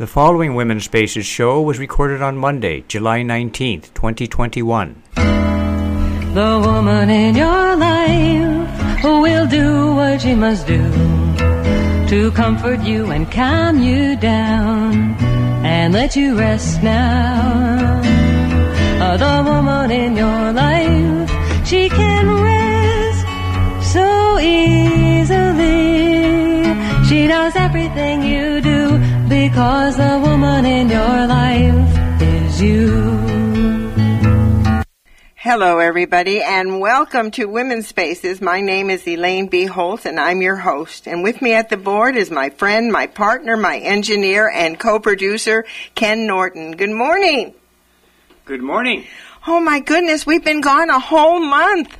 The following Women's Spaces show was recorded on Monday, July 19th, 2021. The woman in your life who will do what she must do to comfort you and calm you down and let you rest now. Uh, the woman in your life, she can rest so easily. She knows everything you because the woman in your life is you. Hello, everybody, and welcome to Women's Spaces. My name is Elaine B. Holtz, and I'm your host. And with me at the board is my friend, my partner, my engineer, and co-producer, Ken Norton. Good morning. Good morning. Oh my goodness, we've been gone a whole month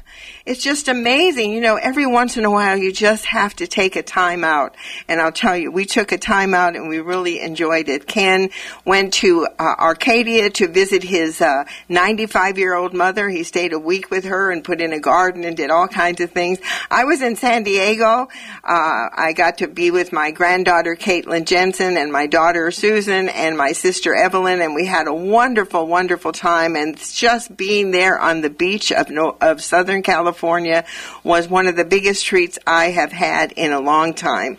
it's just amazing. You know, every once in a while you just have to take a time out. And I'll tell you, we took a time out and we really enjoyed it. Ken went to uh, Arcadia to visit his 95 uh, year old mother. He stayed a week with her and put in a garden and did all kinds of things. I was in San Diego. Uh, I got to be with my granddaughter Caitlin Jensen and my daughter Susan and my sister Evelyn and we had a wonderful, wonderful time and just being there on the beach of, of Southern California California was one of the biggest treats I have had in a long time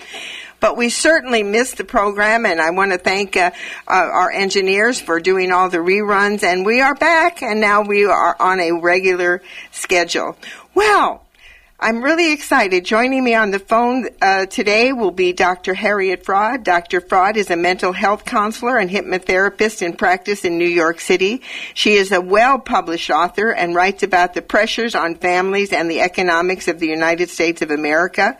but we certainly missed the program and I want to thank uh, uh, our engineers for doing all the reruns and we are back and now we are on a regular schedule. Well, I'm really excited. Joining me on the phone uh, today will be Dr. Harriet Fraad. Dr. Fraad is a mental health counselor and hypnotherapist in practice in New York City. She is a well-published author and writes about the pressures on families and the economics of the United States of America.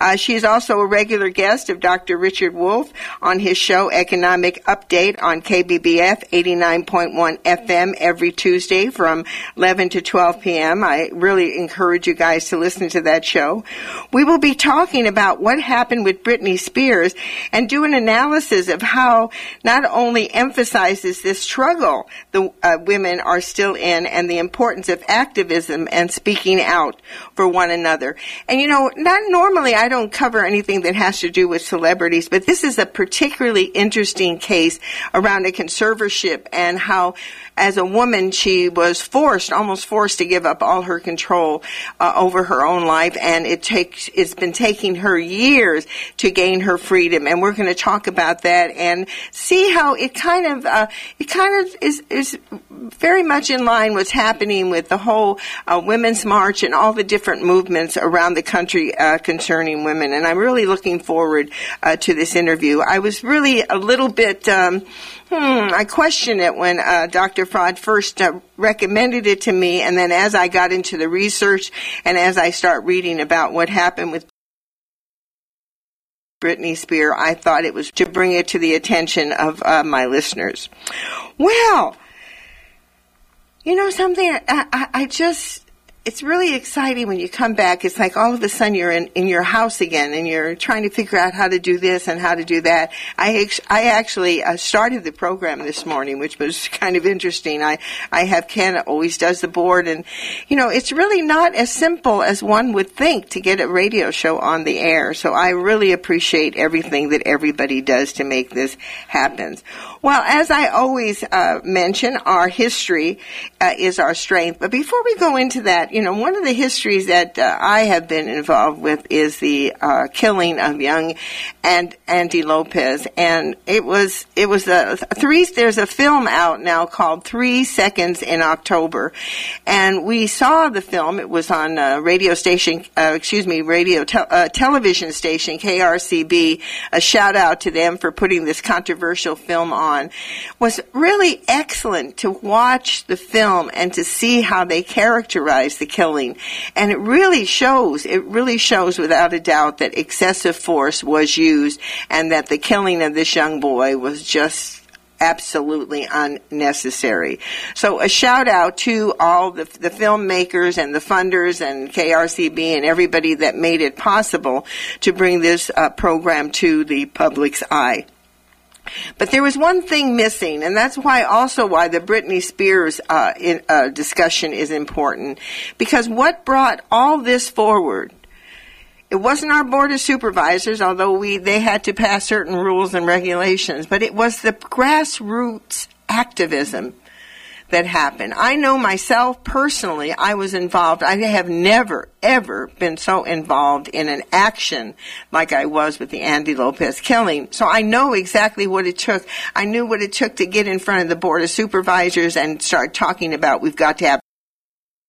Uh, she is also a regular guest of Dr. Richard Wolff on his show Economic Update on KBBF 89.1 FM every Tuesday from 11 to 12 p.m. I really encourage you guys to listen listen to that show. We will be talking about what happened with Britney Spears and do an analysis of how not only emphasizes this struggle the uh, women are still in and the importance of activism and speaking out for one another. And you know, not normally I don't cover anything that has to do with celebrities, but this is a particularly interesting case around a conservatorship and how as a woman, she was forced, almost forced to give up all her control uh, over her own life, and it takes it's been taking her years to gain her freedom. And we're going to talk about that and see how it kind of uh, it kind of is is very much in line with what's happening with the whole uh, women's march and all the different movements around the country uh, concerning women. And I'm really looking forward uh, to this interview. I was really a little bit. Um, Hmm, I questioned it when uh, Dr. Fraad first uh, recommended it to me, and then as I got into the research and as I start reading about what happened with Britney Spears, I thought it was to bring it to the attention of uh, my listeners. Well, you know something? I, I, I just it's really exciting when you come back. It's like all of a sudden you're in, in your house again and you're trying to figure out how to do this and how to do that. I, I actually uh, started the program this morning, which was kind of interesting. I, I have Ken always does the board and, you know, it's really not as simple as one would think to get a radio show on the air. So I really appreciate everything that everybody does to make this happen. Well, as I always uh, mention, our history uh, is our strength. But before we go into that, you know, one of the histories that uh, I have been involved with is the uh, killing of young and Andy Lopez, and it was it was a three. There's a film out now called Three Seconds in October, and we saw the film. It was on a radio station, uh, excuse me, radio te- uh, television station KRCB. A shout out to them for putting this controversial film on on was really excellent to watch the film and to see how they characterize the killing. And it really shows, it really shows without a doubt that excessive force was used and that the killing of this young boy was just absolutely unnecessary. So a shout out to all the, the filmmakers and the funders and KRCB and everybody that made it possible to bring this uh, program to the public's eye. But there was one thing missing, and that's why also why the Britney Spears uh, in, uh, discussion is important. Because what brought all this forward it wasn't our board of supervisors, although we they had to pass certain rules and regulations, but it was the grassroots activism that happened. I know myself personally, I was involved. I have never, ever been so involved in an action like I was with the Andy Lopez killing. So I know exactly what it took. I knew what it took to get in front of the Board of Supervisors and start talking about we've got to have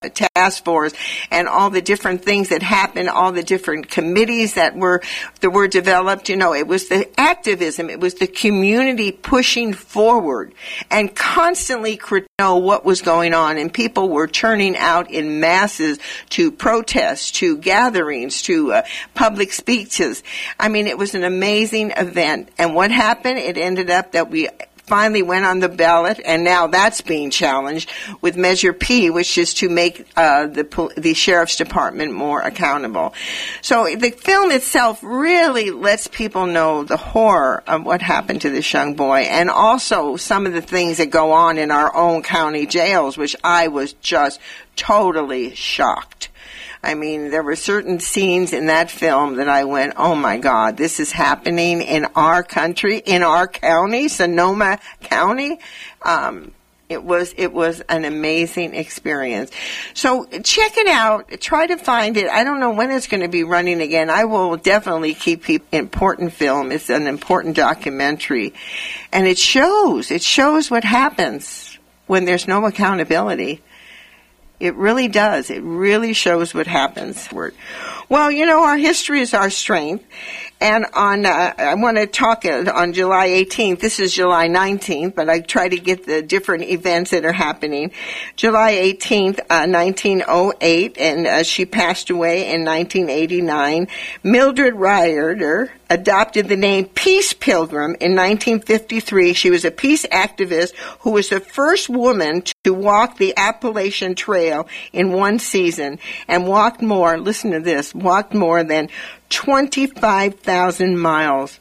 task force and all the different things that happened, all the different committees that were that were developed. You know, it was the activism, it was the community pushing forward and constantly know what was going on, and people were turning out in masses to protests, to gatherings, to uh, public speeches. I mean, it was an amazing event. And what happened? It ended up that we finally went on the ballot, and now that's being challenged with Measure P, which is to make uh, the the sheriff's department more accountable. So the film itself really lets people know the horror of what happened to this young boy, and also some of the things that go on in our own county jails, which I was just totally shocked. I mean, there were certain scenes in that film that I went, oh my God, this is happening in our country, in our county, Sonoma County. Um, it was it was an amazing experience. So check it out. Try to find it. I don't know when it's going to be running again. I will definitely keep important film. It's an important documentary, and it shows it shows what happens when there's no accountability. It really does. It really shows what happens. Well, you know, our history is our strength. And on, uh, I want to talk on July 18th. This is July 19th, but I try to get the different events that are happening. July 18th, uh, 1908, and uh, she passed away in 1989. Mildred Ryder adopted the name Peace Pilgrim in 1953. She was a peace activist who was the first woman to walk the Appalachian Trail in one season and walked more, listen to this, walked more than 25,000 miles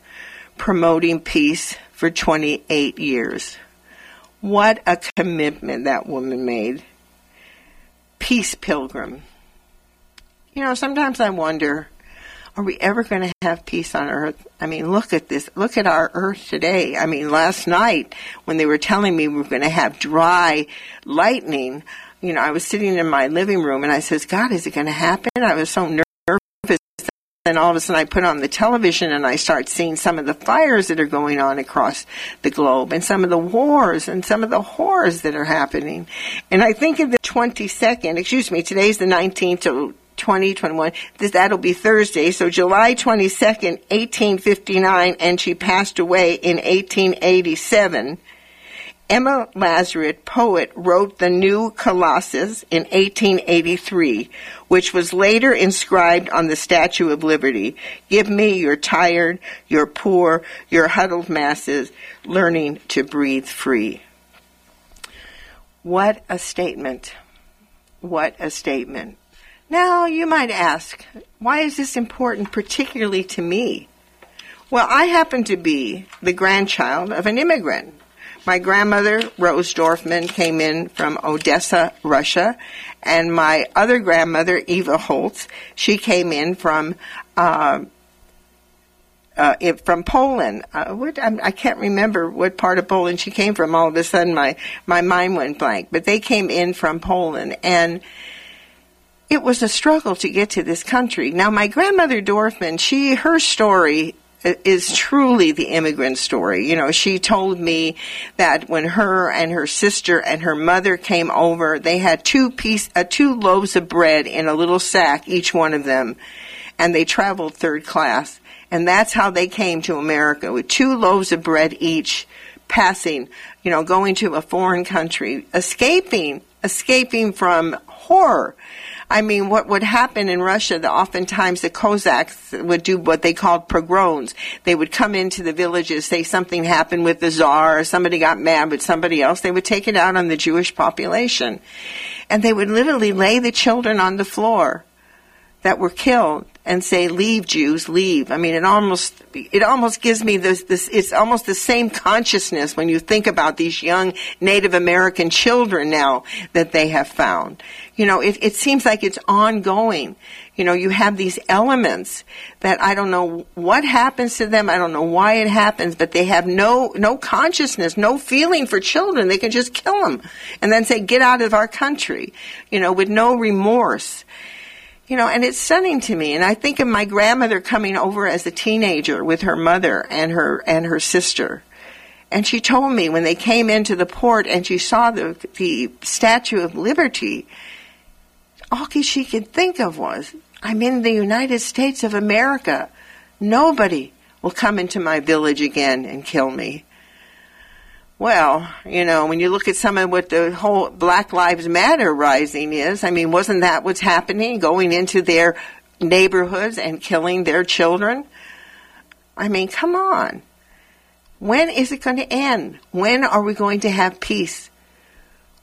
promoting peace for 28 years. What a commitment that woman made. Peace pilgrim. You know, sometimes I wonder, are we ever going to have peace on earth? I mean, look at this. Look at our earth today. I mean, last night when they were telling me we were going to have dry lightning, you know, I was sitting in my living room and I says, God, is it going to happen? I was so nervous then all of a sudden I put on the television and I start seeing some of the fires that are going on across the globe and some of the wars and some of the horrors that are happening. And I think of the 22nd, excuse me, today's the 19th to 2021. This, that'll be Thursday. So July 22nd, 1859, and she passed away in 1887. Emma Lazarus, poet, wrote The New Colossus in 1883, which was later inscribed on the Statue of Liberty. Give me your tired, your poor, your huddled masses, learning to breathe free. What a statement. What a statement. Now, you might ask, why is this important particularly to me? Well, I happen to be the grandchild of an immigrant my grandmother, Rose Dorfman, came in from Odessa, Russia, and my other grandmother, Eva Holtz, she came in from uh, uh, from Poland. Uh, what, I can't remember what part of Poland she came from. All of a sudden, my my mind went blank. But they came in from Poland, and it was a struggle to get to this country. Now, my grandmother Dorfman, she her story is truly the immigrant story. You know, she told me that when her and her sister and her mother came over, they had two piece, uh, two loaves of bread in a little sack, each one of them, and they traveled third class. And that's how they came to America with two loaves of bread each, passing, you know, going to a foreign country, escaping, escaping from horror. I mean, what would happen in Russia, the, oftentimes the Cossacks would do what they called pogroms. They would come into the villages, say something happened with the czar, or somebody got mad with somebody else. They would take it out on the Jewish population. And they would literally lay the children on the floor that were killed and say, "Leave, Jews, leave." I mean, it almost it almost gives me this this. It's almost the same consciousness when you think about these young Native American children now that they have found. You know, it, it seems like it's ongoing. You know, you have these elements that I don't know what happens to them. I don't know why it happens, but they have no no consciousness, no feeling for children. They can just kill them and then say, "Get out of our country," you know, with no remorse you know, and it's stunning to me. And I think of my grandmother coming over as a teenager with her mother and her and her sister. And she told me when they came into the port and she saw the the Statue of Liberty, all she could think of was, I'm in the United States of America. Nobody will come into my village again and kill me. Well, you know, when you look at some of what the whole Black Lives Matter rising is, I mean, wasn't that what's happening? Going into their neighborhoods and killing their children? I mean, come on. When is it going to end? When are we going to have peace?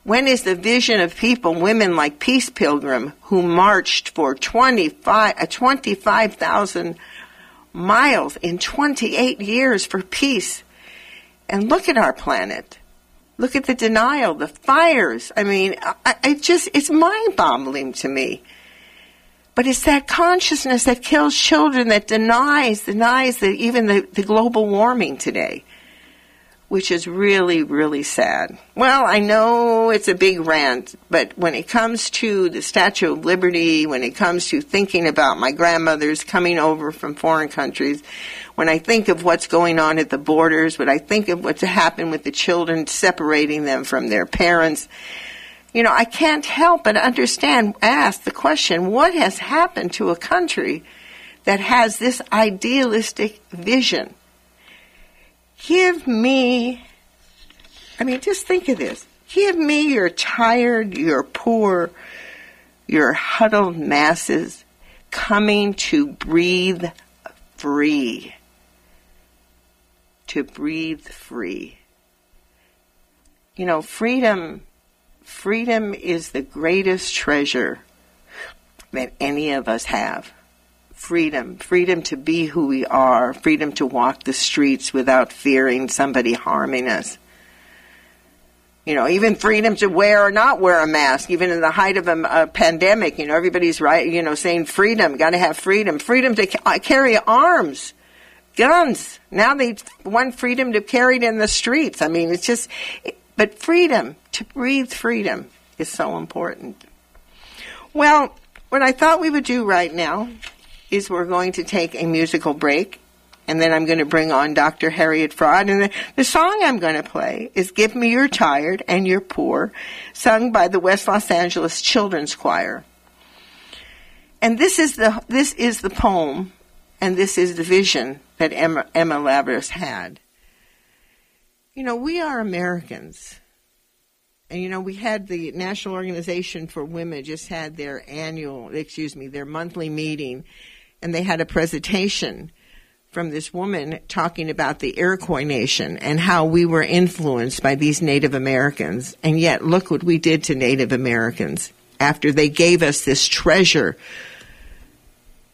When is the vision of people, women like Peace Pilgrim, who marched for 25, uh, 25,000 miles in 28 years for peace? And look at our planet. Look at the denial, the fires. I mean, I, I just, it's mind boggling to me. But it's that consciousness that kills children that denies, denies that even the, the global warming today which is really, really sad. Well, I know it's a big rant, but when it comes to the Statue of Liberty, when it comes to thinking about my grandmothers coming over from foreign countries, when I think of what's going on at the borders, when I think of what's happened with the children, separating them from their parents, you know, I can't help but understand, ask the question, what has happened to a country that has this idealistic vision? Give me, I mean, just think of this. Give me your tired, your poor, your huddled masses coming to breathe free. To breathe free. You know, freedom, freedom is the greatest treasure that any of us have freedom freedom to be who we are, freedom to walk the streets without fearing somebody harming us. You know, even freedom to wear or not wear a mask, even in the height of a, a pandemic. You know, everybody's right. You know, saying freedom, got to have freedom, freedom to ca- uh, carry arms, guns. Now they want freedom to carry it in the streets. I mean, it's just, but freedom to breathe freedom is so important. Well, what I thought we would do right now is we're going to take a musical break and then I'm going to bring on Dr. Harriet Fraad. And the, the, song I'm going to play is Give Me Your Tired and Your Poor, sung by the West Los Angeles Children's Choir. And this is the, this is the poem and this is the vision that Emma, Emma Lazarus had. You know, we are Americans. And you know, we had the National Organization for Women just had their annual, excuse me, their monthly meeting and they had a presentation from this woman talking about the Iroquois Nation and how we were influenced by these Native Americans. And yet, look what we did to Native Americans after they gave us this treasure.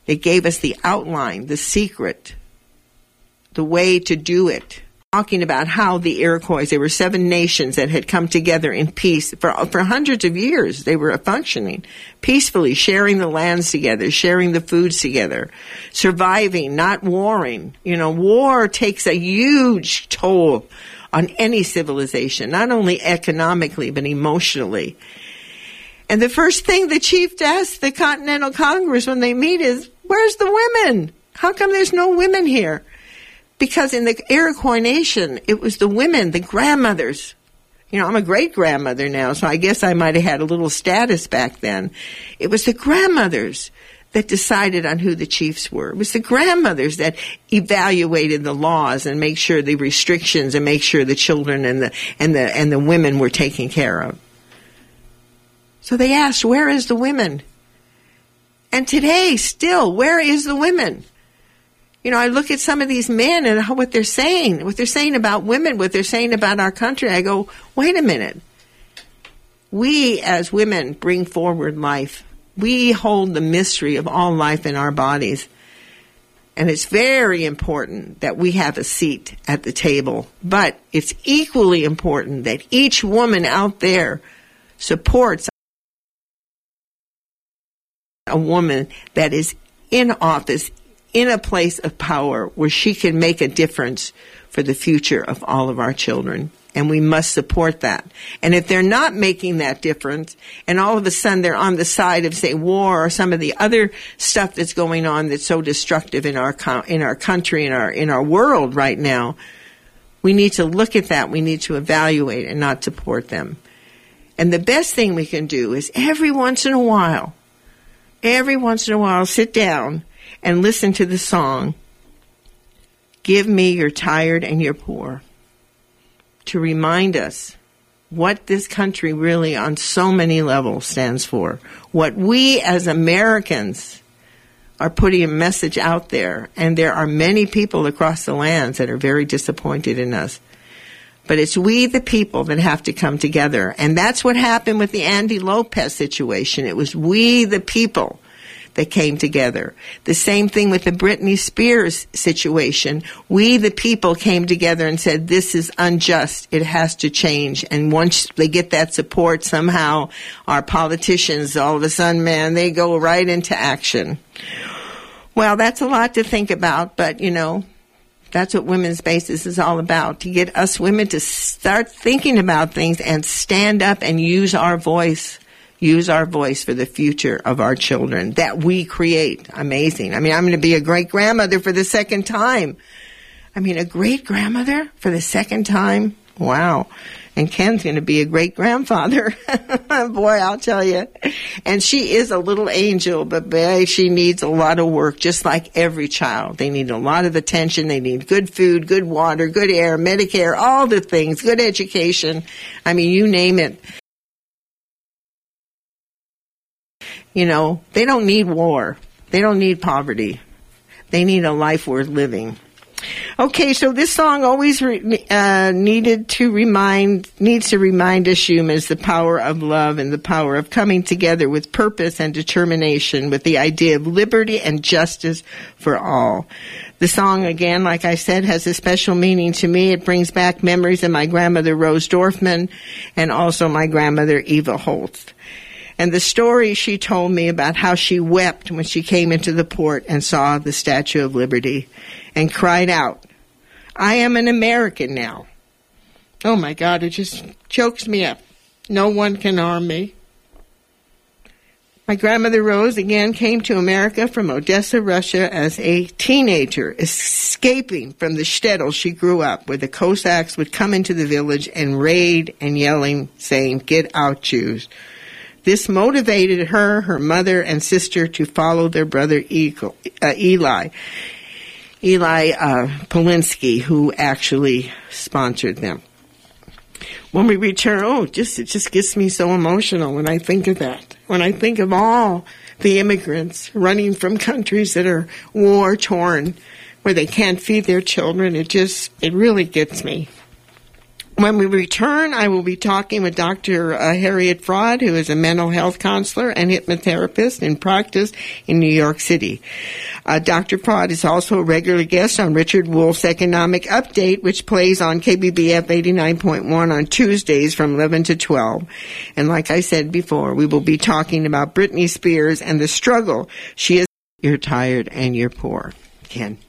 They gave us the outline, the secret, the way to do it talking about how the Iroquois, they were seven nations that had come together in peace for, for hundreds of years. They were functioning peacefully, sharing the lands together, sharing the foods together, surviving, not warring. You know, war takes a huge toll on any civilization, not only economically, but emotionally. And the first thing the chief asks the Continental Congress when they meet is, where's the women? How come there's no women here? Because in the Iroquois Nation, it was the women, the grandmothers. You know, I'm a great grandmother now, so I guess I might have had a little status back then. It was the grandmothers that decided on who the chiefs were. It was the grandmothers that evaluated the laws and make sure the restrictions and make sure the children and the and the and the women were taken care of. So they asked, "Where is the women?" And today, still, where is the women? You know, I look at some of these men and what they're saying, what they're saying about women, what they're saying about our country. I go, wait a minute. We as women bring forward life. We hold the mystery of all life in our bodies. And it's very important that we have a seat at the table. But it's equally important that each woman out there supports a woman that is in office, in a place of power where she can make a difference for the future of all of our children and we must support that. And if they're not making that difference, and all of a sudden they're on the side of, say, war or some of the other stuff that's going on that's so destructive in our in our country, in our in our world right now, we need to look at that. We need to evaluate and not support them. And the best thing we can do is every once in a while, every once in a while, sit down and listen to the song. Give me your tired and your poor to remind us what this country really on so many levels stands for. What we as Americans are putting a message out there, and there are many people across the lands that are very disappointed in us. But it's we, the people, that have to come together. And that's what happened with the Andy Lopez situation. It was we, the people, that came together. The same thing with the Britney Spears situation. We, the people, came together and said, this is unjust. It has to change. And once they get that support, somehow our politicians, all of a sudden, man, they go right into action. Well, that's a lot to think about, but you know, that's what Women's Spaces is all about to get us women to start thinking about things and stand up and use our voice use our voice for the future of our children that we create. Amazing. I mean, I'm going to be a great grandmother for the second time. I mean, a great grandmother for the second time. Wow. And Ken's going to be a great grandfather. boy, I'll tell you. And she is a little angel, but boy, she needs a lot of work, just like every child. They need a lot of attention. They need good food, good water, good air, Medicare, all the things, good education. I mean, you name it. You know, they don't need war. They don't need poverty. They need a life worth living. Okay, so this song always re- uh, needed to remind needs to remind us humans the power of love and the power of coming together with purpose and determination, with the idea of liberty and justice for all. The song, again, like I said, has a special meaning to me. It brings back memories of my grandmother Rose Dorfman and also my grandmother Eva Holtz and the story she told me about how she wept when she came into the port and saw the Statue of Liberty and cried out, I am an American now. Oh my God, it just chokes me up. No one can harm me. My grandmother Rose again came to America from Odessa, Russia as a teenager, escaping from the shtetl she grew up, where the Cossacks would come into the village and raid and yelling, saying, Get out, Jews. This motivated her, her mother, and sister to follow their brother uh, Eli. Eli uh, Polinsky, who actually sponsored them. When we return, oh, just it just gets me so emotional when I think of that. When I think of all the immigrants running from countries that are war torn, where they can't feed their children, it just it really gets me. When we return, I will be talking with Dr. Uh, Harriet Fraad, who is a mental health counselor and hypnotherapist in practice in New York City. Uh, Dr. Fraad is also a regular guest on Richard Wolff's Economic Update, which plays on KBBF 89.1 on Tuesdays from 11 to 12. And like I said before, we will be talking about Britney Spears and the struggle she is. You're tired and you're poor. Ken.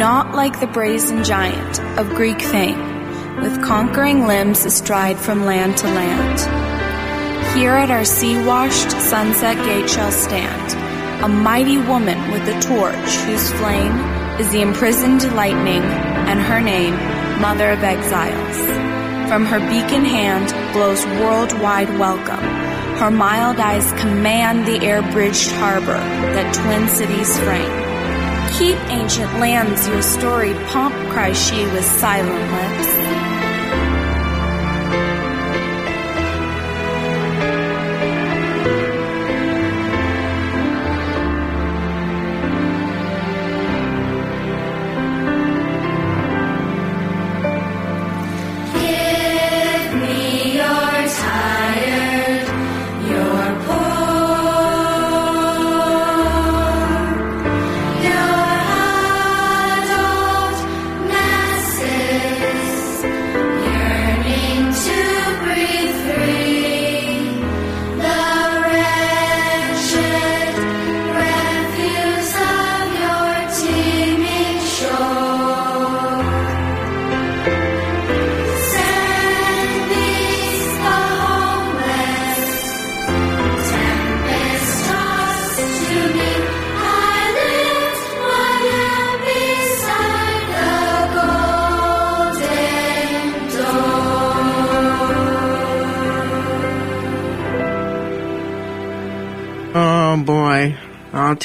Like the brazen giant of Greek fame, with conquering limbs astride from land to land. Here at our sea washed sunset gate shall stand a mighty woman with a torch whose flame is the imprisoned lightning, and her name, Mother of Exiles. From her beacon hand blows worldwide welcome her mild eyes command the air bridged harbor that twin cities frame. Keep ancient lands your storied pomp, cries she with silent lips.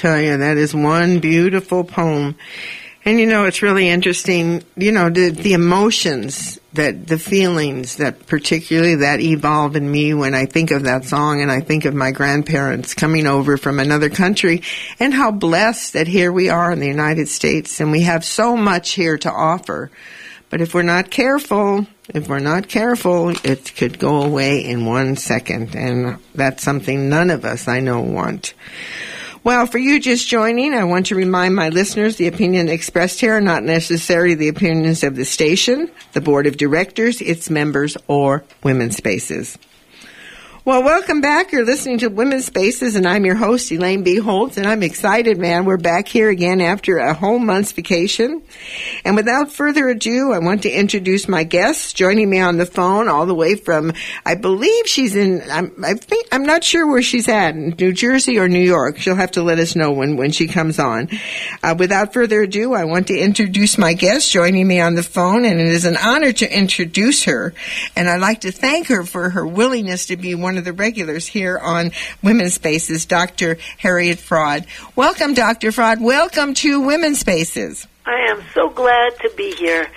Tell you, that is one beautiful poem. And you know, it's really interesting, you know, the, the emotions that, the feelings that particularly that evolve in me when I think of that song and I think of my grandparents coming over from another country and how blessed that here we are in the United States and we have so much here to offer. But if we're not careful, if we're not careful, it could go away in one second. And that's something none of us I know want. Well, for you just joining, I want to remind my listeners the opinion expressed here are not necessarily the opinions of the station, the board of directors, its members, or Women's Spaces. Well, welcome back. You're listening to Women's Spaces, and I'm your host, Elaine B. Holtz, and I'm excited, man. We're back here again after a whole month's vacation. And without further ado, I want to introduce my guest joining me on the phone all the way from, I believe she's in, I'm, I think, I'm not sure where she's at, New Jersey or New York. She'll have to let us know when, when she comes on. Uh, without further ado, I want to introduce my guest joining me on the phone, and it is an honor to introduce her. And I'd like to thank her for her willingness to be one one of the regulars here on Women's Spaces, Dr. Harriet Fraad. Welcome, Dr. Fraad. Welcome to Women's Spaces. I am so glad to be here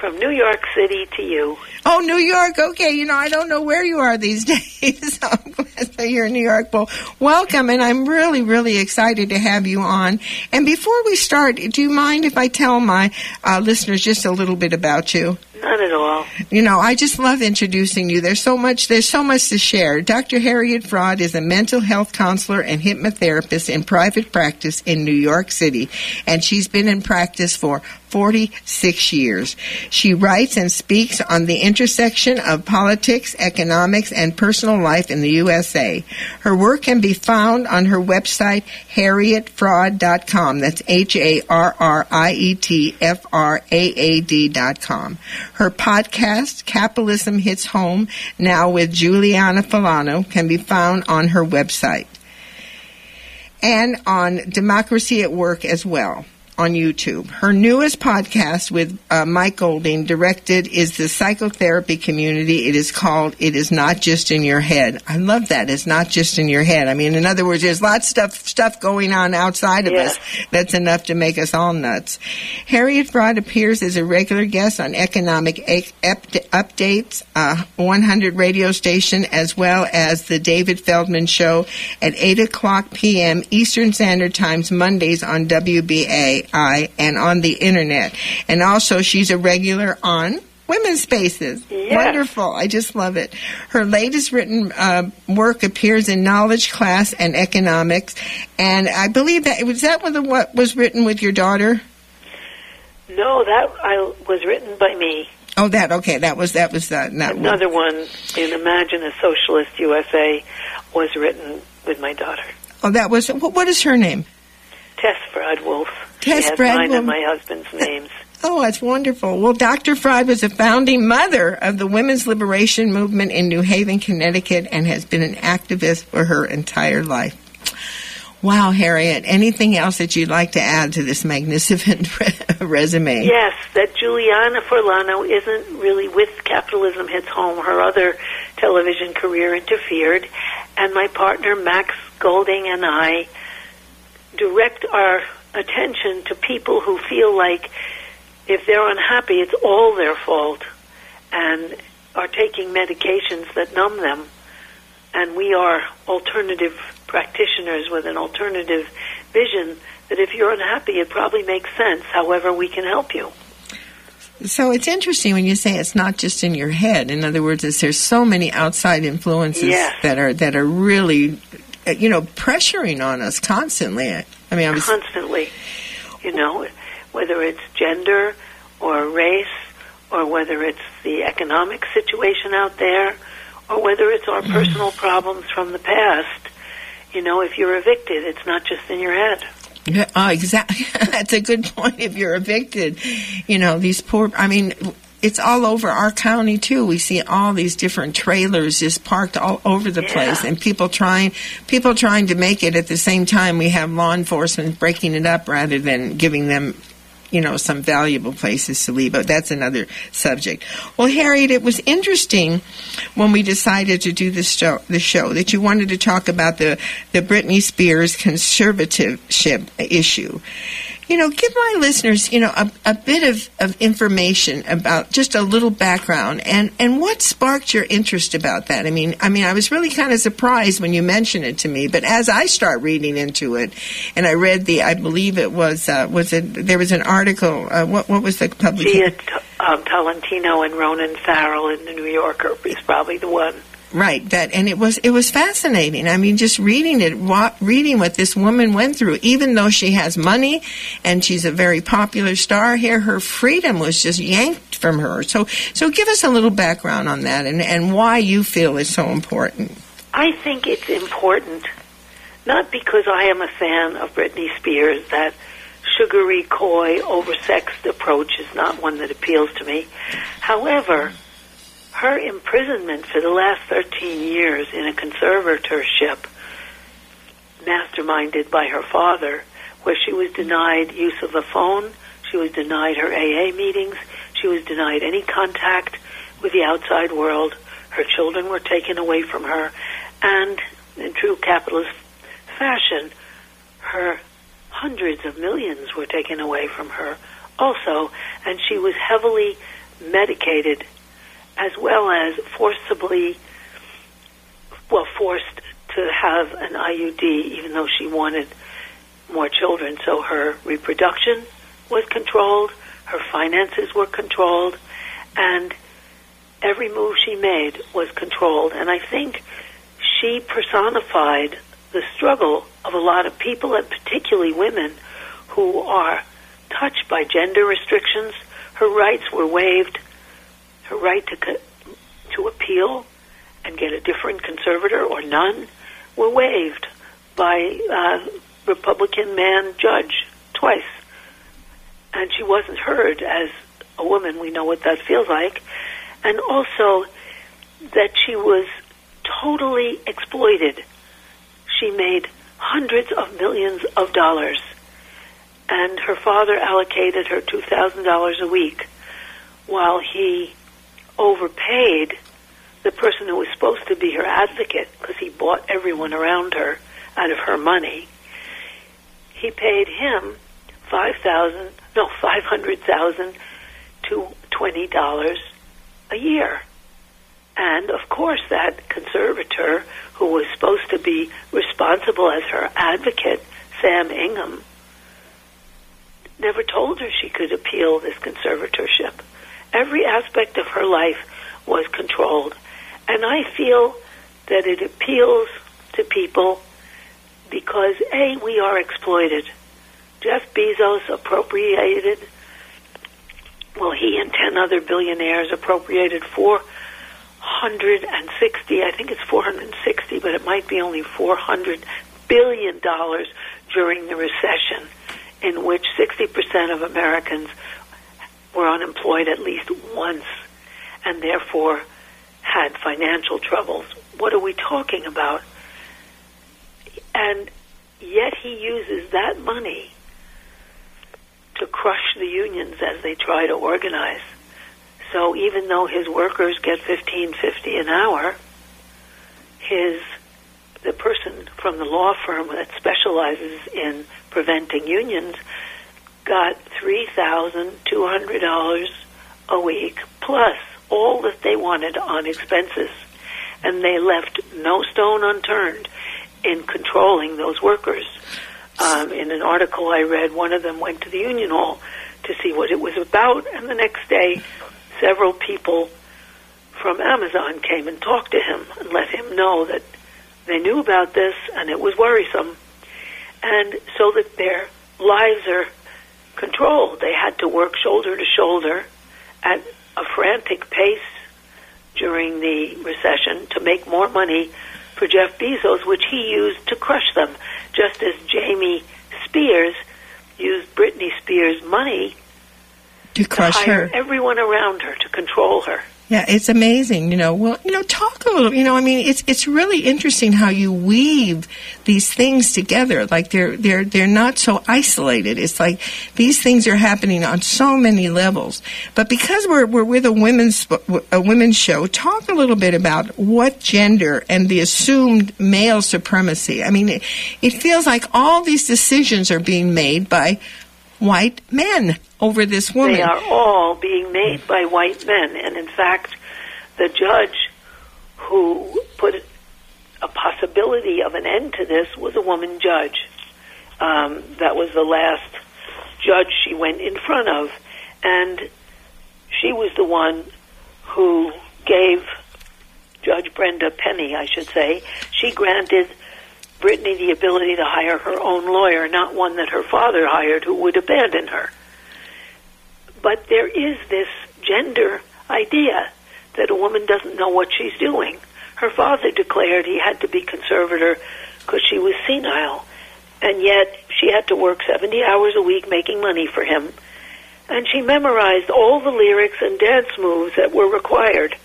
from New York City to you. Oh, New York. Okay, you know I don't know where you are these days. I'm glad that you're in New York. Well, welcome, and I'm really, really excited to have you on. And before we start, do you mind if I tell my uh, listeners just a little bit about you? Not at all. You know, I just love introducing you. There's so much. There's so much to share. Dr. Harriet Fraad is a mental health counselor and hypnotherapist in private practice in New York City, and she's been in practice for 46 years. She writes and speaks on the intersection of politics, economics, and personal life in the USA. Her work can be found on her website, harrietfraad.com. That's H-A-R-R-I-E-T-F-R-A-A-D.com. Her podcast, Capitalism Hits Home, now with Juliana Forlano, can be found on her website. And on Democracy at Work as well on YouTube. Her newest podcast with uh, Mike Golding, directed, is the psychotherapy community. It is called "It Is Not Just in Your Head." I love that. It's not just in your head. I mean, in other words, there's lots of stuff stuff going on outside of Yeah. us that's enough to make us all nuts. Harriet Fraad appears as a regular guest on Economic A- Ep- Updates, uh, 100 radio station, as well as the David Feldman Show at 8 o'clock p.m. Eastern Standard Times Mondays on WBAI and on the internet. And also, she's a regular on Women's Spaces. Yes. Wonderful. I just love it. Her latest written uh, work appears in Knowledge Class and Economics. And I believe that was that one of the, what was written with your daughter? No, that I was written by me. Oh, that okay. That was that was uh, that one. Another one in Imagine a Socialist USA was written with my daughter, Oh, that was what, what is her name? Tess Fraad Wolff. Tess Fraad mine and my husband's names. Oh, that's wonderful. Well, Dr. Fraad was a founding mother of the women's liberation movement in New Haven, Connecticut, and has been an activist for her entire life. Wow, Harriet, anything else that you'd like to add to this magnificent resume? Yes, that Juliana Forlano isn't really with Capitalism Hits Home. Her other television career interfered, and my partner Max Golding and I direct our attention to people who feel like if they're unhappy, it's all their fault, and are taking medications that numb them. And we are alternative practitioners with an alternative vision that if you're unhappy, it probably makes sense. However, we can help you. So it's interesting when you say it's not just in your head. In other words, is there's so many outside influences yes. that are that are really, uh, you know, pressuring on us constantly. I mean, I was constantly, you know, whether it's gender or race or whether it's the economic situation out there or whether it's our personal problems from the past you know, if you're evicted, it's not just in your head. Yeah, ah, oh, exactly. That's a good point. If you're evicted, you know, these poor, I mean, it's all over our county too. We see all these different trailers just parked all over the yeah. place, and people trying people trying to make it at the same time. We have law enforcement breaking it up rather than giving them you know, some valuable places to leave, but that's another subject. Well, Harriet, it was interesting when we decided to do this show, the show that you wanted to talk about the, the Britney Spears conservatorship issue you know, give my listeners, you know, a, a bit of, of information about just a little background and, and what sparked your interest about that. I mean, I mean, I was really kind of surprised when you mentioned it to me, but as I start reading into it, and I read the, I believe it was, uh, was it, there was an article, uh, what, what was the publication? Jia um, Tolentino and Ronan Farrow in the New Yorker is probably the one. Right. That and it was it was fascinating. I mean, just reading it, what, reading what this woman went through. Even though she has money and she's a very popular star here, her freedom was just yanked from her. So, so give us a little background on that and and why you feel it's so important. I think it's important, not because I am a fan of Britney Spears. That sugary, coy, oversexed approach is not one that appeals to me. However her imprisonment for the last 13 years in a conservatorship masterminded by her father, where she was denied use of a phone, she was denied her AA meetings, she was denied any contact with the outside world, her children were taken away from her, and in true capitalist fashion, her hundreds of millions were taken away from her also, and she was heavily medicated as well as forcibly, well, forced to have an IUD, even though she wanted more children. So her reproduction was controlled, her finances were controlled, and every move she made was controlled. And I think she personified the struggle of a lot of people, and particularly women, who are touched by gender restrictions. Her rights were waived her right to to appeal and get a different conservator or none were waived by a Republican man judge twice, and she wasn't heard as a woman. We know what that feels like, and also that she was totally exploited. She made hundreds of millions of dollars, and her father allocated her two thousand dollars a week, while he overpaid the person who was supposed to be her advocate because he bought everyone around her out of her money. He paid him five thousand, no, five hundred thousand to twenty dollars a year. And of course, that conservator who was supposed to be responsible as her advocate, Sam Ingham, never told her she could appeal this conservatorship every aspect of her life was controlled. And I feel that it appeals to people because, A, we are exploited. Jeff Bezos appropriated, well, he and 10 other billionaires appropriated 460, I think it's 460, but it might be only 400 billion dollars during the recession in which 60% of Americans were unemployed at least once and therefore had financial troubles. What are we talking about? And yet he uses that money to crush the unions as they try to organize. So even though his workers get fifteen fifty an hour, his the person from the law firm that specializes in preventing unions got three thousand two hundred dollars a week plus all that they wanted on expenses and they left no stone unturned in controlling those workers. Um, in an article I read, one of them went to the union hall to see what it was about, and the next day, several people from Amazon came and talked to him and let him know that they knew about this and it was worrisome, and so that their lives are controlled. They had to work shoulder to shoulder at a frantic pace during the recession to make more money for Jeff Bezos, which he used to crush them, just as Jamie Spears used Britney Spears' money to crush to her. everyone around her to control her. Yeah, it's amazing. You know, well, you know, talk a little. You know, I mean, it's it's really interesting how you weave these things together. Like they're they're they're not so isolated. It's like these things are happening on so many levels. But because we're we're with a women's a women's show, talk a little bit about what gender and the assumed male supremacy. I mean, it, it feels like all these decisions are being made by white men over this woman. They are all being made by white men, and in fact, the judge who put a possibility of an end to this was a woman judge. Um, that was the last judge she went in front of, and she was the one who gave Judge Brenda Penny, I should say, she granted Britney the ability to hire her own lawyer, not one that her father hired who would abandon her. But there is this gender idea that a woman doesn't know what she's doing. Her father declared he had to be conservator because she was senile, and yet she had to work 70 hours a week making money for him. And she memorized all the lyrics and dance moves that were required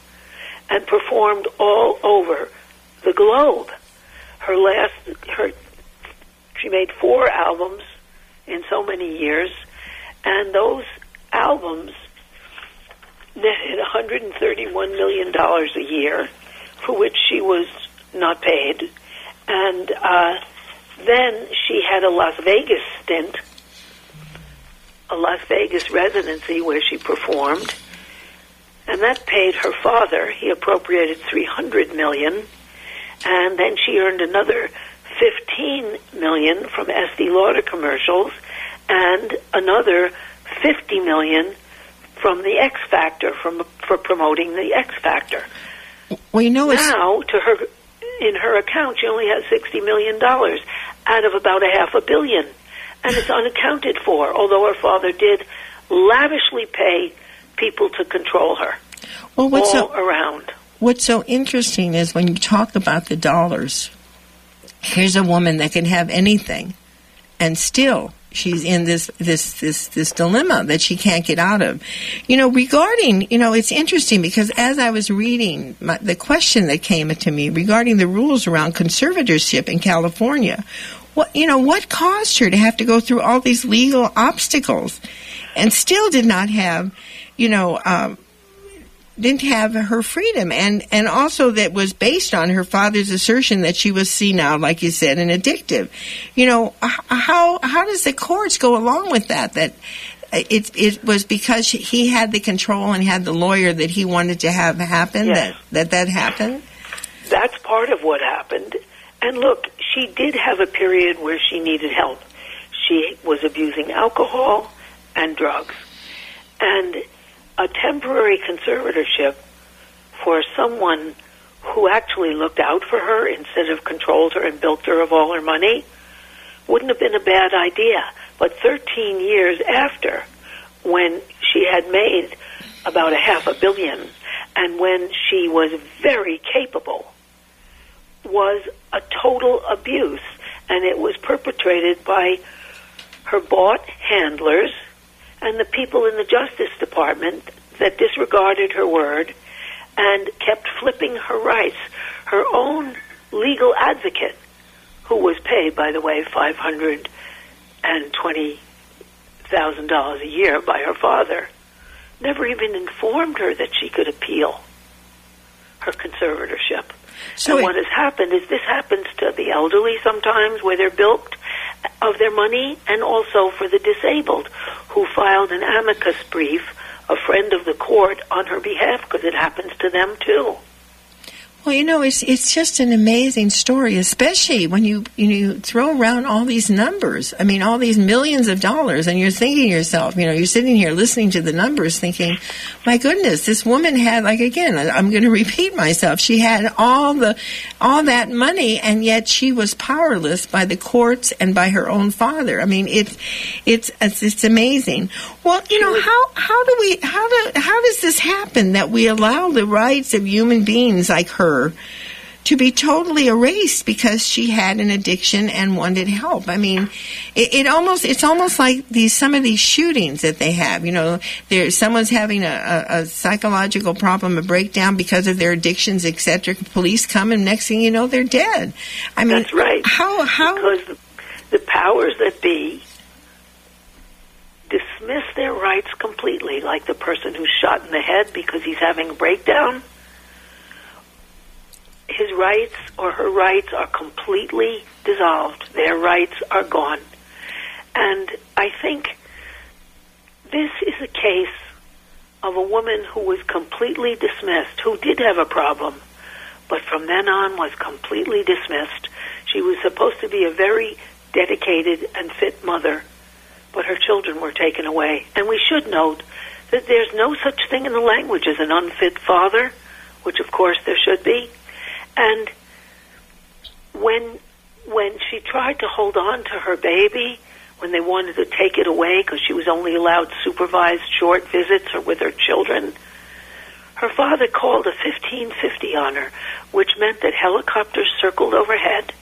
and performed all over the globe. Her last, her, she made four albums in so many years, and those albums netted $131 million a year, for which she was not paid. And uh, then she had a Las Vegas stint, a Las Vegas residency where she performed, and that paid her father. He appropriated 300 million, and then she earned another 15 million from Estee Lauder commercials, and another 50 million from the X Factor from for promoting the X Factor. Well, you know, it's, Now, to her in her account, she only has 60 million dollars out of about a half a billion, and it's unaccounted for. Although her father did lavishly pay people to control her well, what's all so around. What's so interesting is when you talk about the dollars. Here's a woman that can have anything, and still she's in this this this this dilemma that she can't get out of. You know, regarding you know, it's interesting because as I was reading my, the question that came to me regarding the rules around conservatorship in California, what you know, what caused her to have to go through all these legal obstacles, and still did not have, you know. Um, didn't have her freedom and and also that was based on her father's assertion that she was senile like you said and addictive you know how how does the courts go along with that that it it was because he had the control and had the lawyer that he wanted to have happen Yes. that that that happened That's part of what happened. And look, she did have a period where she needed help. She was abusing alcohol and drugs. And a temporary conservatorship for someone who actually looked out for her instead of controlled her and bilked her of all her money wouldn't have been a bad idea. But 13 years after, when she had made about a half a billion, and when she was very capable, was a total abuse, and it was perpetrated by her bought handlers and the people in the Justice Department that disregarded her word and kept flipping her rights. Her own legal advocate, who was paid, by the way, five hundred and twenty thousand dollars a year by her father, never even informed her that she could appeal her conservatorship. So and what has happened is this happens to the elderly sometimes, where they're bilked of their money, and also for the disabled, who filed an amicus brief, a friend of the court, on her behalf, because it happens to them too. Well, you know, it's it's just an amazing story, especially when you you, know, you throw around all these numbers. I mean, all these millions of dollars, and you're thinking to yourself, you know, you're sitting here listening to the numbers, thinking, "My goodness, this woman had like again, I'm going to repeat myself. She had all the all that money, and yet she was powerless by the courts and by her own father. I mean, it's it's it's, it's amazing. Well, you know, how how do we how do how does this happen that we allow the rights of human beings like her to be totally erased because she had an addiction and wanted help. I mean, it, it almost it's almost like these some of these shootings that they have. You know, there someone's having a, a, a psychological problem, a breakdown because of their addictions, etc. Police come, and next thing you know, they're dead. I mean, That's right. How how Because the, the powers that be dismiss their rights completely, like the person who's shot in the head because he's having a breakdown. His rights or her rights are completely dissolved. Their rights are gone. And I think this is a case of a woman who was completely dismissed, who did have a problem, but from then on was completely dismissed. She was supposed to be a very dedicated and fit mother, but her children were taken away. And we should note that there's no such thing in the language as an unfit father, which of course there should be. And when when she tried to hold on to her baby, when they wanted to take it away because she was only allowed supervised short visits or with her children, her father called a 1550 on her, which meant that helicopters circled overhead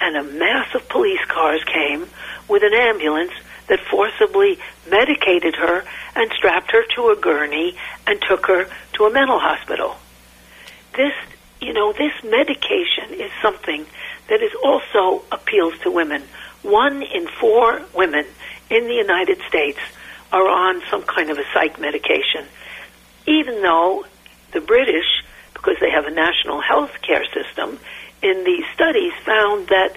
and a mass of police cars came with an ambulance that forcibly medicated her and strapped her to a gurney and took her to a mental hospital. This, you know, this medication is something that is also appeals to women. One in four women in the United States are on some kind of a psych medication, even though the British, because they have a national health care system, in these studies found that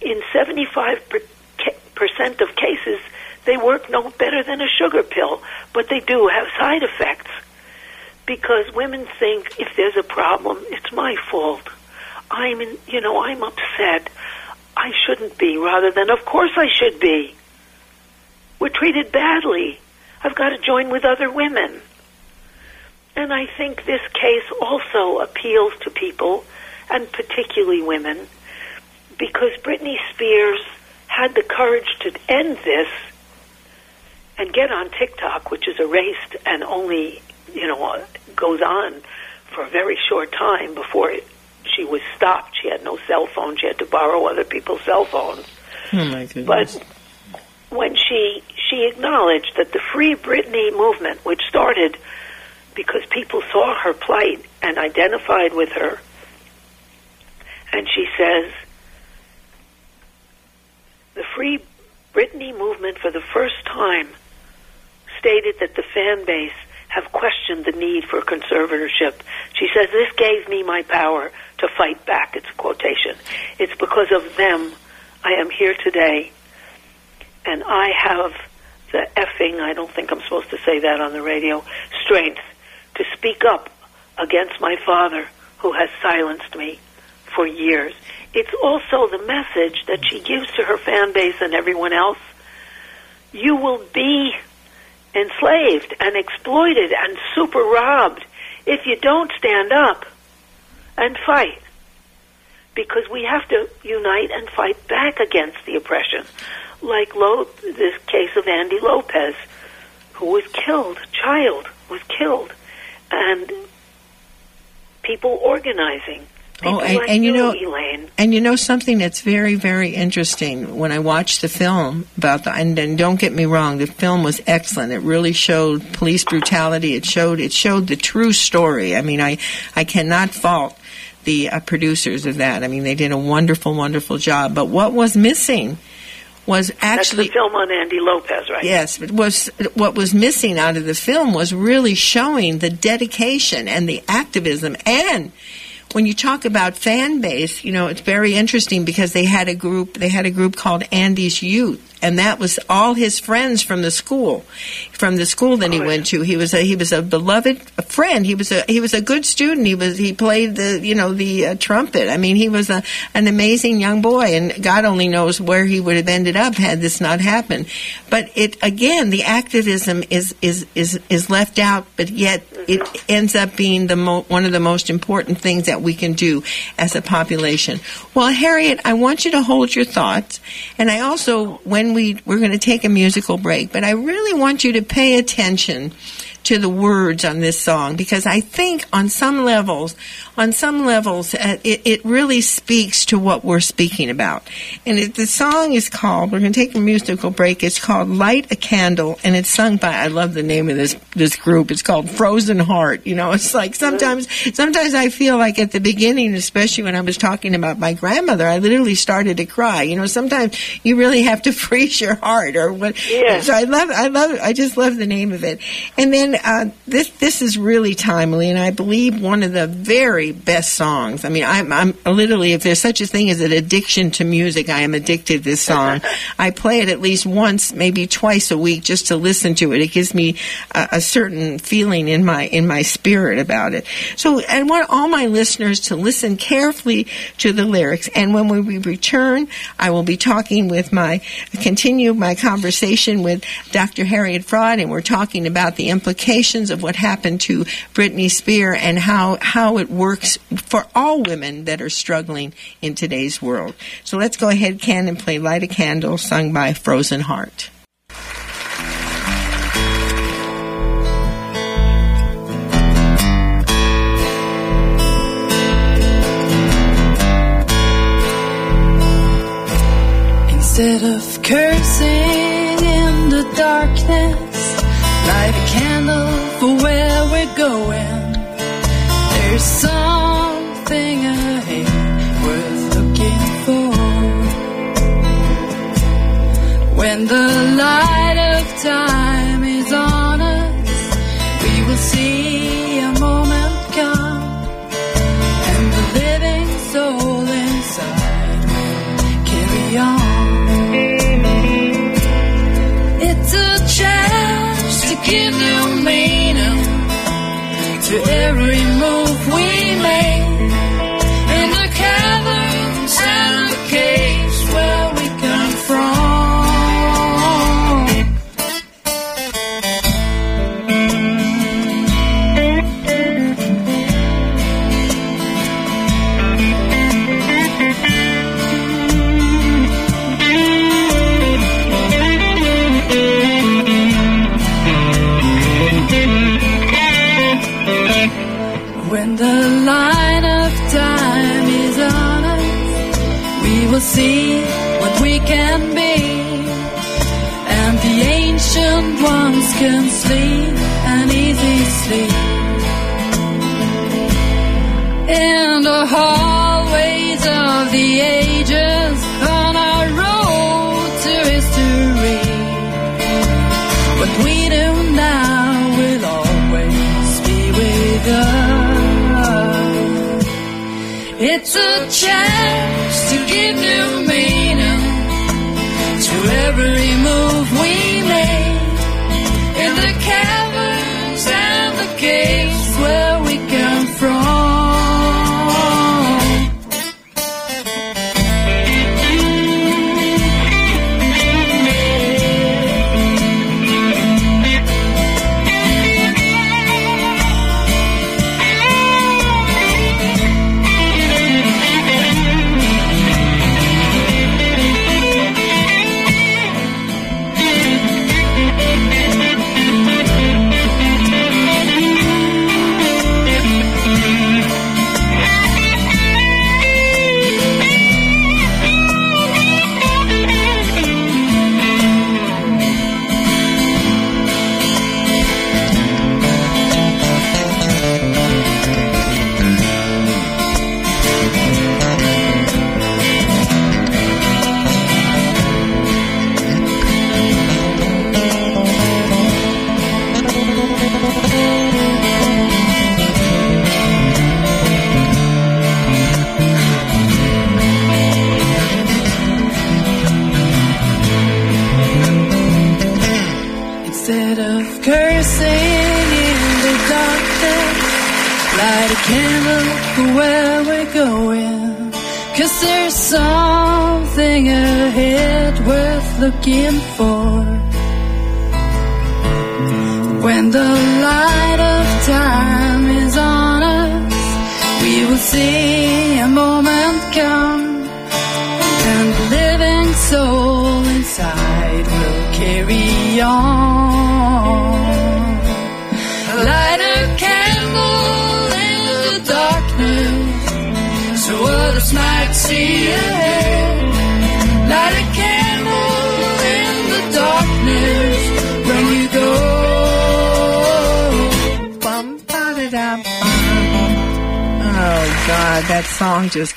in 75% of cases, they work no better than a sugar pill, but they do have side effects because women think if there's a problem, it's my fault. I'm, in, you know, I'm upset. I shouldn't be, rather than, of course I should be. We're treated badly. I've got to join with other women. And I think this case also appeals to people, and particularly women, because Britney Spears had the courage to end this and get on TikTok, which is erased and only, you know, goes on for a very short time before it, she was stopped. She had no cell phone. She had to borrow other people's cell phones. Oh my goodness. But when she she acknowledged that the Free Britney movement, which started because people saw her plight and identified with her, and she says the Free Britney movement for the first time stated that the fan base have questioned the need for conservatorship. She says, This gave me my power to fight back. It's a quotation. It's because of them I am here today, and I have the effing, I don't think I'm supposed to say that on the radio, strength to speak up against my father who has silenced me for years. It's also the message that she gives to her fan base and everyone else. You will be enslaved and exploited and super robbed if you don't stand up and fight. Because we have to unite and fight back against the oppression. Like Lo- this case of Andy Lopez, who was killed, child was killed, and people organizing People Oh, and, like and you know, Elaine. and you know something that's very, very interesting. When I watched the film about the, and, and don't get me wrong, the film was excellent. It really showed police brutality. It showed, it showed the true story. I mean, I, I cannot fault the uh, producers of that. I mean, they did a wonderful, wonderful job. But what was missing was actually That's the film on Andy Lopez, right? Yes, it was what was missing out of the film was really showing the dedication and the activism and when you talk about fan base, you know, it's very interesting because they had a group they had a group called Andy's Youth and that was all his friends from the school from the school that he went to. He was a he was a beloved friend. He was a he was a good student. He was he played the you know the uh, trumpet. I mean he was a an amazing young boy and god only knows where he would have ended up had this not happened. But it again the activism is is is is left out but yet it ends up being the mo- one of the most important things that we can do as a population. Well harriet i want you to hold your thoughts and i also when we we're going to take a musical break. But i really want you to pay attention to the words on this song because I think on some levels, on some levels, uh, it, it really speaks to what we're speaking about. And it, the song is called. We're going to take a musical break. It's called "Light a Candle," and it's sung by. I love the name of this this group. It's called Frozen Heart. You know, it's like sometimes sometimes I feel like at the beginning, especially when I was talking about my grandmother, I literally started to cry. You know, sometimes you really have to freeze your heart or what. Yeah. So I love, I love, I just love the name of it. And then uh, this this is really timely, and I believe one of the very best songs. I mean, I'm, I'm literally, if there's such a thing as an addiction to music, I am addicted to this song. I play it at least once, maybe twice a week, just to listen to it. It gives me a, a certain feeling in my in my spirit about it. So I want all my listeners to listen carefully to the lyrics, and when we return, I will be talking with my continue my conversation with Dr. Harriet Fraad, and we're talking about the implications of what happened to Britney Spears and how how it works for all women that are struggling in today's world. So let's go ahead, Ken, and play "Light a Candle," sung by Frozen Heart. Instead of cursing in the darkness, light a candle for where we're going. There's something ahead worth looking for. When the light of time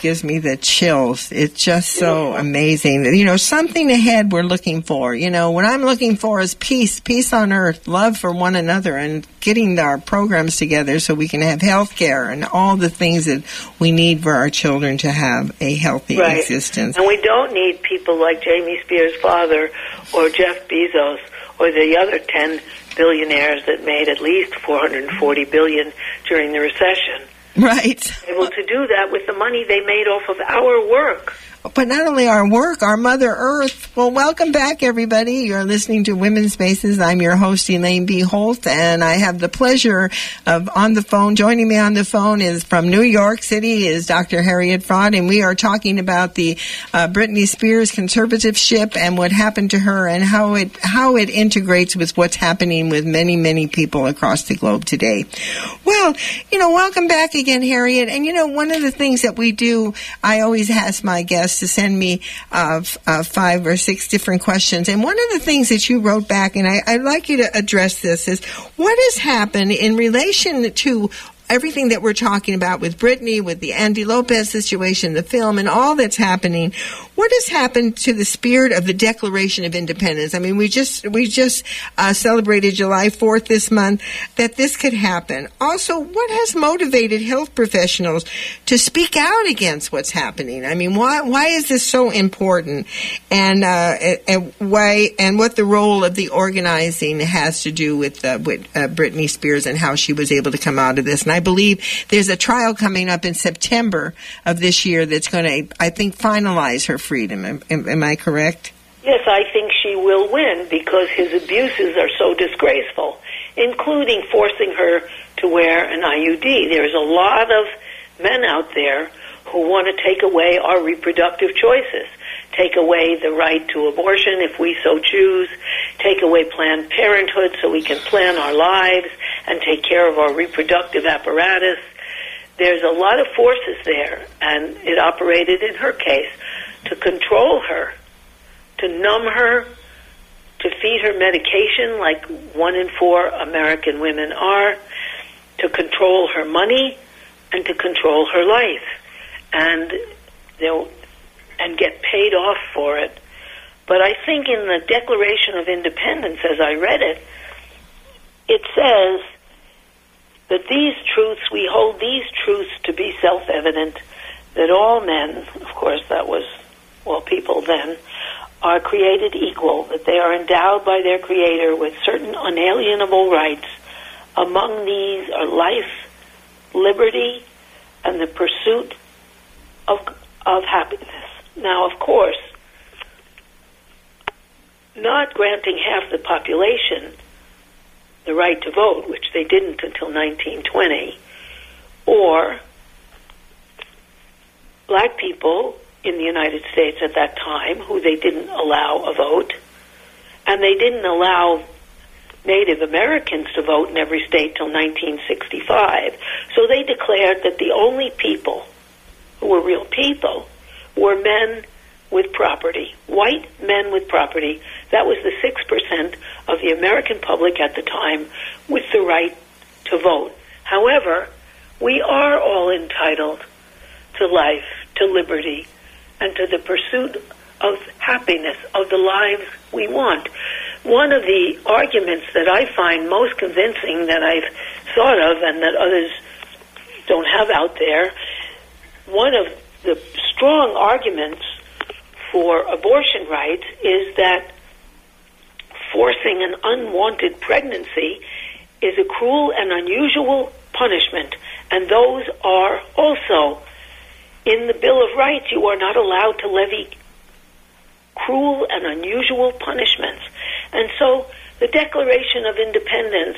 gives me the chills. It's just so amazing. You know, something ahead we're looking for. You know, what I'm looking for is peace, peace on earth, love for one another, and getting our programs together so we can have health care and all the things that we need for our children to have a healthy Right. existence. And we don't need people like Jamie Spears' father or Jeff Bezos or the other 10 billionaires that made at least 440 billion during the recession. Right. Able to do that with the money they made off of our work. But not only our work, our Mother Earth. Well, welcome back, everybody. You're listening to Women's Spaces. I'm your host, Elaine B. Holtz, and I have the pleasure of on the phone. Joining me on the phone is from New York City is Dr. Harriet Fraad, and we are talking about the uh, Britney Spears conservatorship and what happened to her and how it how it integrates with what's happening with many many people across the globe today. Well, you know, welcome back again, Harriet. And you know, one of the things that we do, I always ask my guests to send me uh, uh, five or six different questions. And one of the things that you wrote back, and I, I'd like you to address this, is what has happened in relation to everything that we're talking about with Britney, with the Andy Lopez situation, the film, and all that's happening. What has happened to the spirit of the Declaration of Independence? I mean, we just we just uh, celebrated July Fourth this month. That this could happen. Also, what has motivated health professionals to speak out against what's happening? I mean, why why is this so important? And uh, and why and what the role of the organizing has to do with uh, with uh, Britney Spears and how she was able to come out of this. And I believe there's a trial coming up in September of this year that's going to, I think, finalize her freedom. Am, am, am I correct? Yes, I think she will win because his abuses are so disgraceful, including forcing her to wear an IUD. There's a lot of men out there who want to take away our reproductive choices, take away the right to abortion if we so choose, take away Planned Parenthood so we can plan our lives and take care of our reproductive apparatus. There's a lot of forces there, and it operated in her case to control her to numb her, to feed her medication like one in four American women are, to control her money, and to control her life, and they'll and get paid off for it. But I think in the Declaration of Independence, as I read it, it says that these truths, we hold these truths to be self-evident, that all men, of course that was, well, people then, are created equal, that they are endowed by their Creator with certain unalienable rights. Among these are life, liberty, and the pursuit of, of happiness. Now, of course, not granting half the population the right to vote, which they didn't until 1920, or black people in the United States at that time who they didn't allow a vote, and they didn't allow Native Americans to vote in every state till 1965. So they declared that the only people who were real people were men with property, white men with property. That was the 6% of the American public at the time with the right to vote. However, we are all entitled to life, to liberty, and to the pursuit of happiness, of the lives we want. One of the arguments that I find most convincing that I've thought of and that others don't have out there, one of the strong arguments for abortion rights is that forcing an unwanted pregnancy is a cruel and unusual punishment And those are also in the Bill of Rights. You are not allowed to levy cruel and unusual punishments. And so the Declaration of Independence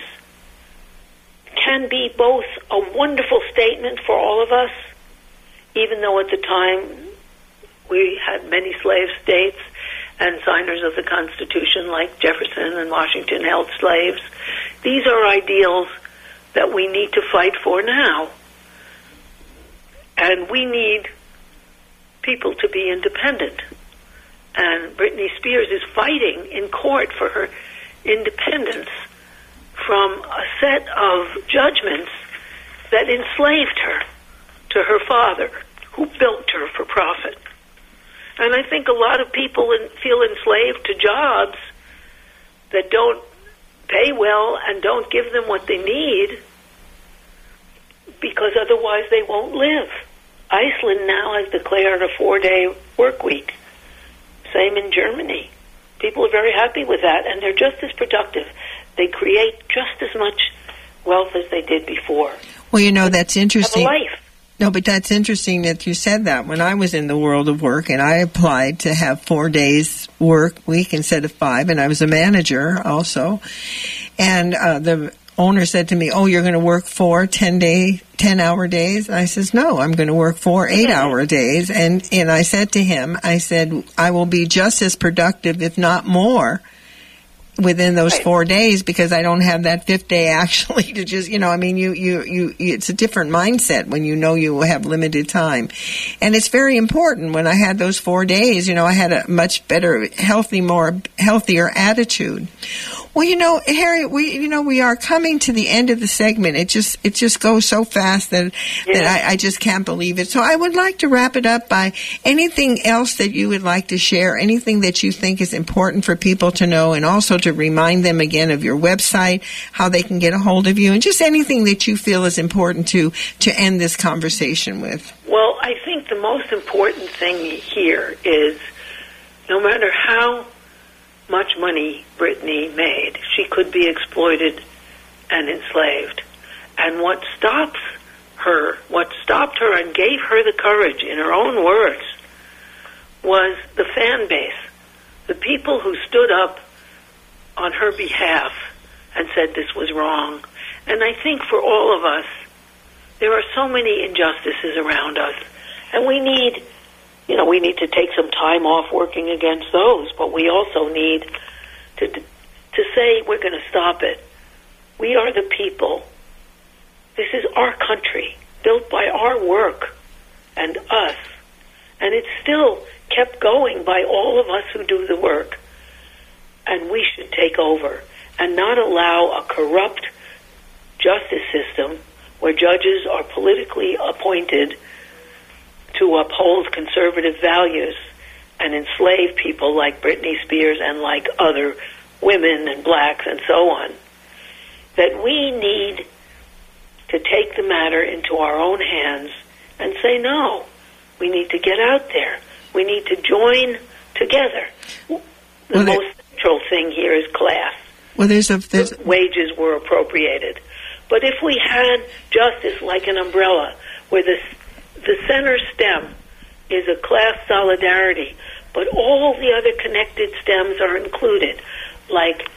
can be both a wonderful statement for all of us, even though at the time we had many slave states and signers of the Constitution like Jefferson and Washington held slaves. These are ideals that we need to fight for now. And we need people to be independent. And Britney Spears is fighting in court for her independence from a set of judgments that enslaved her to her father, who built her for profit. And I think a lot of people in, feel enslaved to jobs that don't pay well and don't give them what they need because otherwise they won't live. Iceland now has declared a four day work week. Same in Germany. People are very happy with that and they're just as productive. They create just as much wealth as they did before. Well, you know, that's interesting. Have a life. No, but that's interesting that you said that. When I was in the world of work and I applied to have four days work week instead of five, and I was a manager also, and uh, the owner said to me, "Oh, you're going to work four ten day, ten hour days." I says, "No, I'm going to work four eight hour days." And and I said to him, I said, "I will be just as productive, if not more." Within those Right. four days because I don't have that fifth day actually to just you know I mean you you you it's a different mindset when you know you have limited time. And it's very important when I had those four days you know I had a much better healthy more healthier attitude. Well you know Harry we you know we are coming to the end of the segment. It just it just goes so fast that that I, I just can't believe it. So I would like to wrap it up by anything else that you would like to share anything that you think is important for people to know and also to remind them again of your website how they can get a hold of you and just anything that you feel is important to to end this conversation with Well, I think the most important thing here is no matter how much money Britney made, she could be exploited and enslaved. And what stops her, what stopped her and gave her the courage, in her own words, was the fan base. The people who stood up on her behalf and said this was wrong. And I think for all of us, there are so many injustices around us, and we need, you know, we need to take some time off working against those, but we also need to to say we're going to stop it. We are the people. This is our country, built by our work and us, and it's still kept going by all of us who do the work. And we should take over and not allow a corrupt justice system where judges are politically appointed to uphold conservative values and enslave people like Britney Spears and like other women and blacks and so on. That we need to take the matter into our own hands and say, no, we need to get out there. We need to join together. The Well, most central thing here is class well there's a there's wages were appropriated. But if we had justice like an umbrella, where the the center stem is a class solidarity, but all the other connected stems are included, like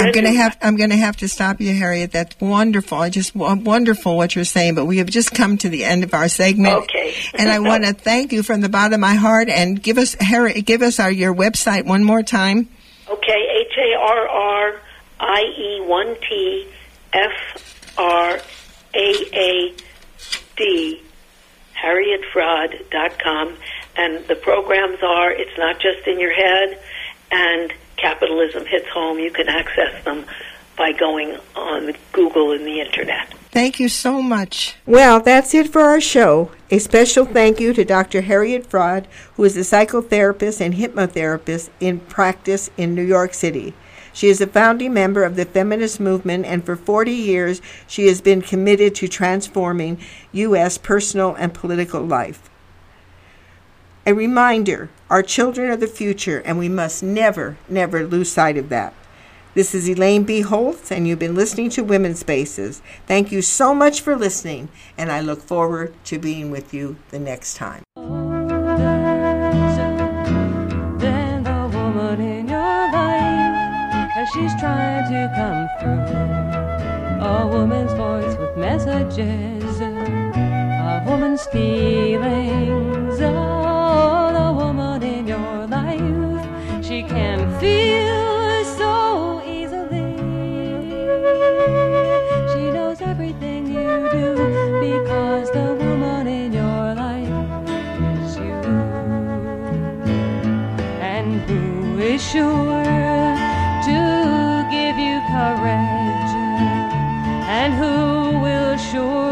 I'm going to have I'm going to have to stop you, Harriet. That's wonderful. I just wonderful what you're saying, but we have just come to the end of our segment. Okay. and I want to thank you from the bottom of my heart and give us Harriet, give us our your website one more time. Okay, H A R R I E one T F R A A D, harrietfraad.com. And the programs are, it's not just in your head, and capitalism hits home. You can access them by going on Google and the internet. Thank you so much. Well, that's it for our show. A special thank you to Dr. Harriet Fraad, who is a psychotherapist and hypnotherapist in practice in New York City. She is a founding member of the feminist movement, and for 40 years, she has been committed to transforming U.S. personal and political life. A reminder our children are the future, and we must never, never lose sight of that. This is Elaine B. Holtz, and you've been listening to Women's Spaces. Thank you so much for listening, and I look forward to being with you the next time. She's trying to come through, a woman's voice with messages, a woman's feelings. Sure to give you courage? And who will surely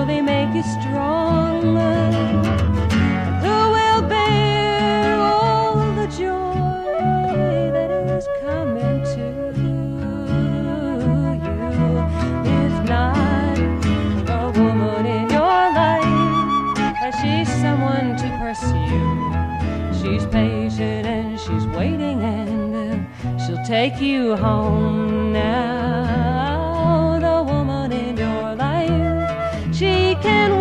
take you home now. The woman in your life, she can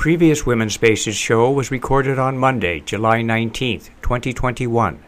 previous Women's Spaces show was recorded on Monday, July 19th, 2021.